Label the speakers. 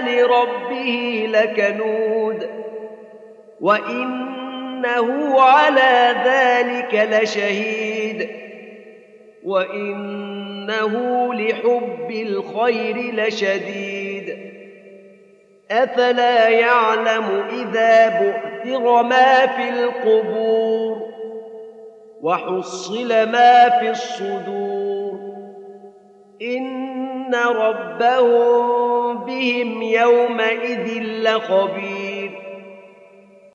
Speaker 1: لربه لكنود وإنه على ذلك لشهيد وإنه لحب الخير لشديد أفلا يعلم إذا بؤثر ما في القبور وحصل ما في الصدور ربهم بهم يومئذ لخبير